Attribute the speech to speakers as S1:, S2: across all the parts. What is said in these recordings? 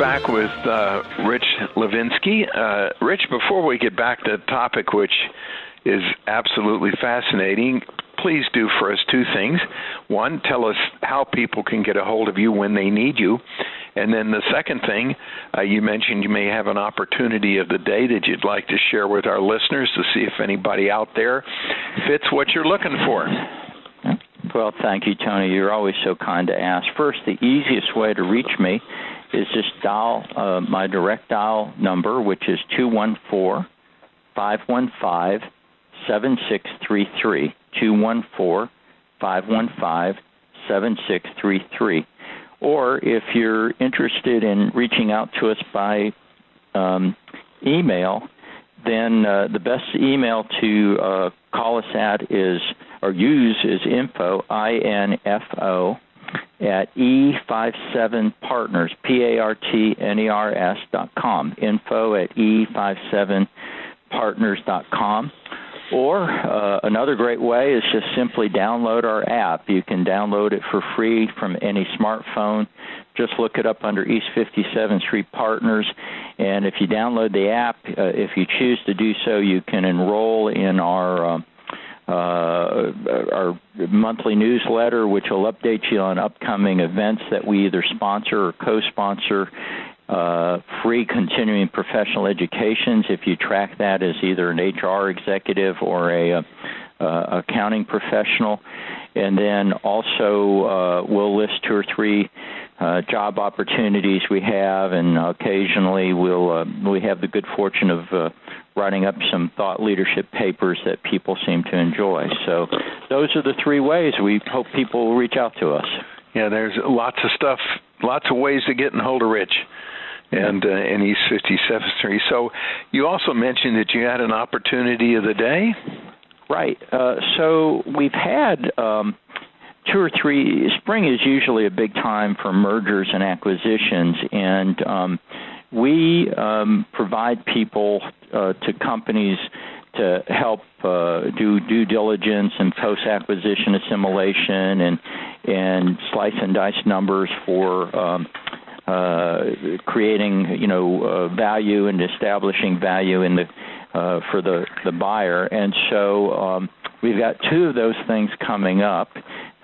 S1: back with uh, Rich Lavinski. Uh, Rich, before we get back to the topic, which is absolutely fascinating, please do for us two things. One, tell us how people can get a hold of you when they need you. And then the second thing, uh, you mentioned you may have an opportunity of the day that you'd like to share with our listeners to see if anybody out there fits what you're looking for.
S2: Well, thank you, Tony. You're always so kind to ask. First, the easiest way to reach me is just dial uh, my direct dial number, which is 214 515 7633. 214 515 7633. Or if you're interested in reaching out to us by um, email, then uh, the best email to uh, call us at is or use is info i n f o at e57partners p a r t n e r s dot com info at e57partners dot com or uh, another great way is just simply download our app. You can download it for free from any smartphone. Just look it up under East 57th Street Partners. And if you download the app, uh, if you choose to do so, you can enroll in our. Uh, uh, our monthly newsletter, which will update you on upcoming events that we either sponsor or co-sponsor. Uh, free continuing professional educations if you track that as either an HR executive or a, uh, uh, accounting professional, and then also uh, we'll list two or three uh, job opportunities we have, and occasionally we'll uh, we have the good fortune of uh, writing up some thought leadership papers that people seem to enjoy. So those are the three ways we hope people will reach out to us.
S1: Yeah, there's lots of stuff, lots of ways to get in hold of Rich and uh, in East 57th Street. So you also mentioned that you had an opportunity of the day.
S2: Right. Uh, so we've had um, two or three. Spring is usually a big time for mergers and acquisitions, and um, we um, provide people uh, to companies to help uh, do due diligence and post acquisition assimilation and and slice and dice numbers for um, uh, creating you know uh, value and establishing value in the uh, for the the buyer and so um, we've got two of those things coming up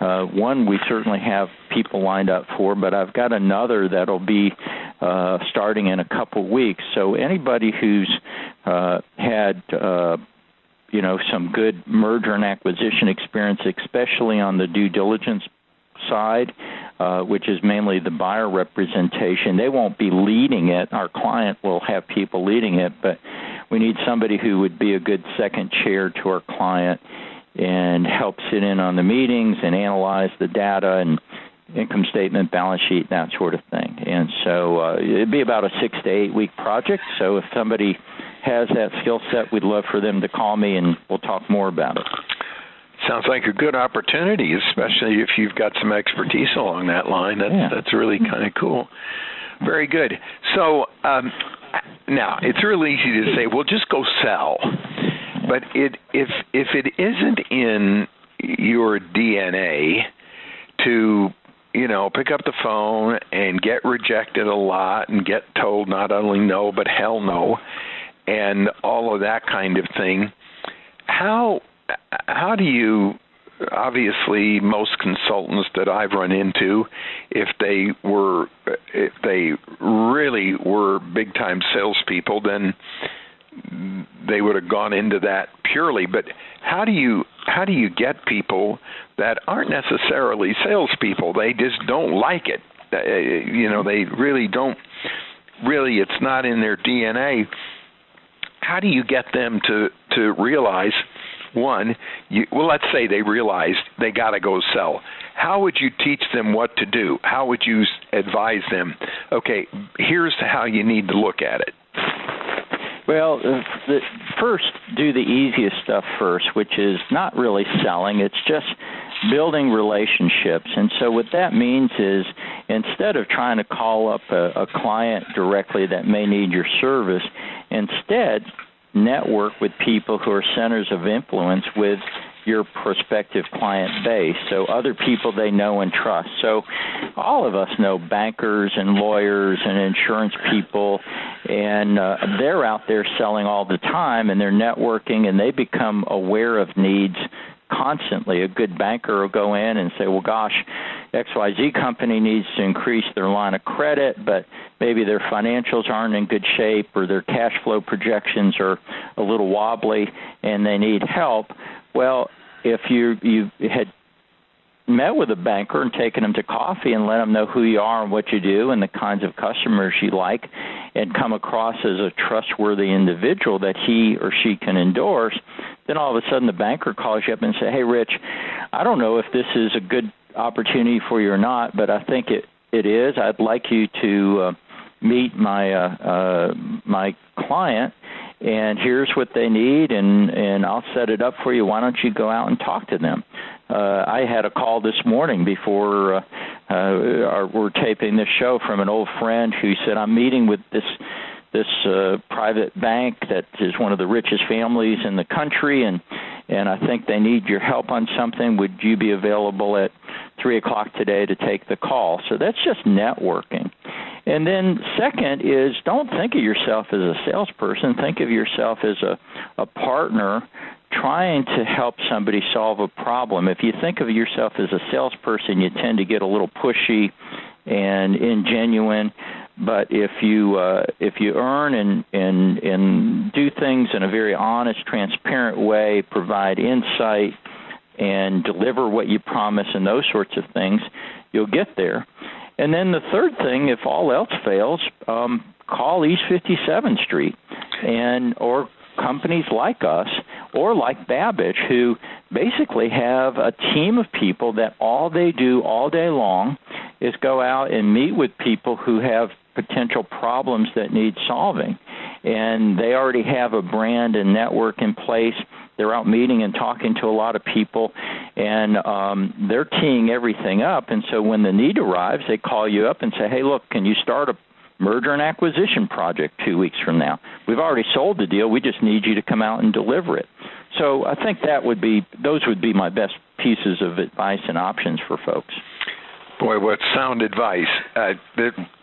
S2: uh, one we certainly have people lined up for, but I've got another that'll be uh, starting in a couple weeks. So anybody who's uh, had uh, you know some good merger and acquisition experience, especially on the due diligence side, uh, which is mainly the buyer representation. They won't be leading it. Our client will have people leading it, but we need somebody who would be a good second chair to our client and help sit in on the meetings and analyze the data and income statement, balance sheet, that sort of thing. And so uh, it'd be about a six to eight week project. So if somebody has that skill set, we'd love for them to call me and we'll talk more about it.
S1: Sounds like a good opportunity, especially if you've got some expertise along that line. That's yeah. that's really kind of cool. Very good. So um, now it's really easy to say, well, just go sell but it if if it isn't in your DNA to you know pick up the phone and get rejected a lot and get told not only no but hell no and all of that kind of thing how how do you obviously most consultants that I've run into if they were if they really were big time salespeople then they would have gone into that purely. But how do you how do you get people that aren't necessarily salespeople? They just don't like it. Uh, you know, they really don't. Really, it's not in their DNA. How do you get them to to realize? One, you, well, let's say they realized they got to go sell. How would you teach them what to do? How would you advise them? Okay, here's how you need to look at it
S2: well, uh, the, first, do the easiest stuff first, which is not really selling. It's just building relationships. And so, what that means is instead of trying to call up a, a client directly that may need your service, instead, network with people who are centers of influence with your prospective client base. So other people they know and trust. So all of us know bankers and lawyers and insurance people, and uh, they're out there selling all the time and they're networking and they become aware of needs constantly. A good banker will go in and say, well, gosh, XYZ company needs to increase their line of credit, but maybe their financials aren't in good shape or their cash flow projections are a little wobbly and they need help. Well, if you you had met with a banker and taken them to coffee and let them know who you are and what you do and the kinds of customers you like and come across as a trustworthy individual that he or she can endorse, then all of a sudden the banker calls you up and say, "Hey, Rich, I don't know if this is a good opportunity for you or not, but I think it it is. I'd like you to uh, meet my uh, uh, my client." and here's what they need and and I'll set it up for you why don't you go out and talk to them uh I had a call this morning before uh, uh our, we're taping this show from an old friend who said I'm meeting with this this uh, private bank that is one of the richest families in the country, and and I think they need your help on something. Would you be available at three o'clock today to take the call? So that's just networking. And then second is don't think of yourself as a salesperson. Think of yourself as a a partner trying to help somebody solve a problem. If you think of yourself as a salesperson, you tend to get a little pushy and ingenuine but if you uh, if you earn and and and do things in a very honest, transparent way, provide insight, and deliver what you promise, and those sorts of things, you'll get there. And then the third thing, if all else fails, um, call East 57th Street, and or companies like us or like Babich who basically have a team of people that all they do all day long is go out and meet with people who have potential problems that need solving. And they already have a brand and network in place. They're out meeting and talking to a lot of people, and um, they're teeing everything up. And so when the need arrives, they call you up and say, "Hey, look, can you start a merger and acquisition project two weeks from now? We've already sold the deal. We just need you to come out and deliver it." So I think that would be those would be my best pieces of advice and options for folks.
S1: Boy, what sound advice. Uh,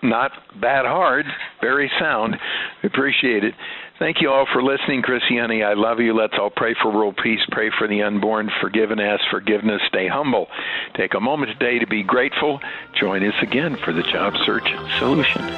S1: not that hard, very sound. Appreciate it. Thank you all for listening, Chrissy Honey. I love you. Let's all pray for world peace, pray for the unborn, forgive and ask forgiveness, stay humble. Take a moment today to be grateful. Join us again for the Job Search Solution.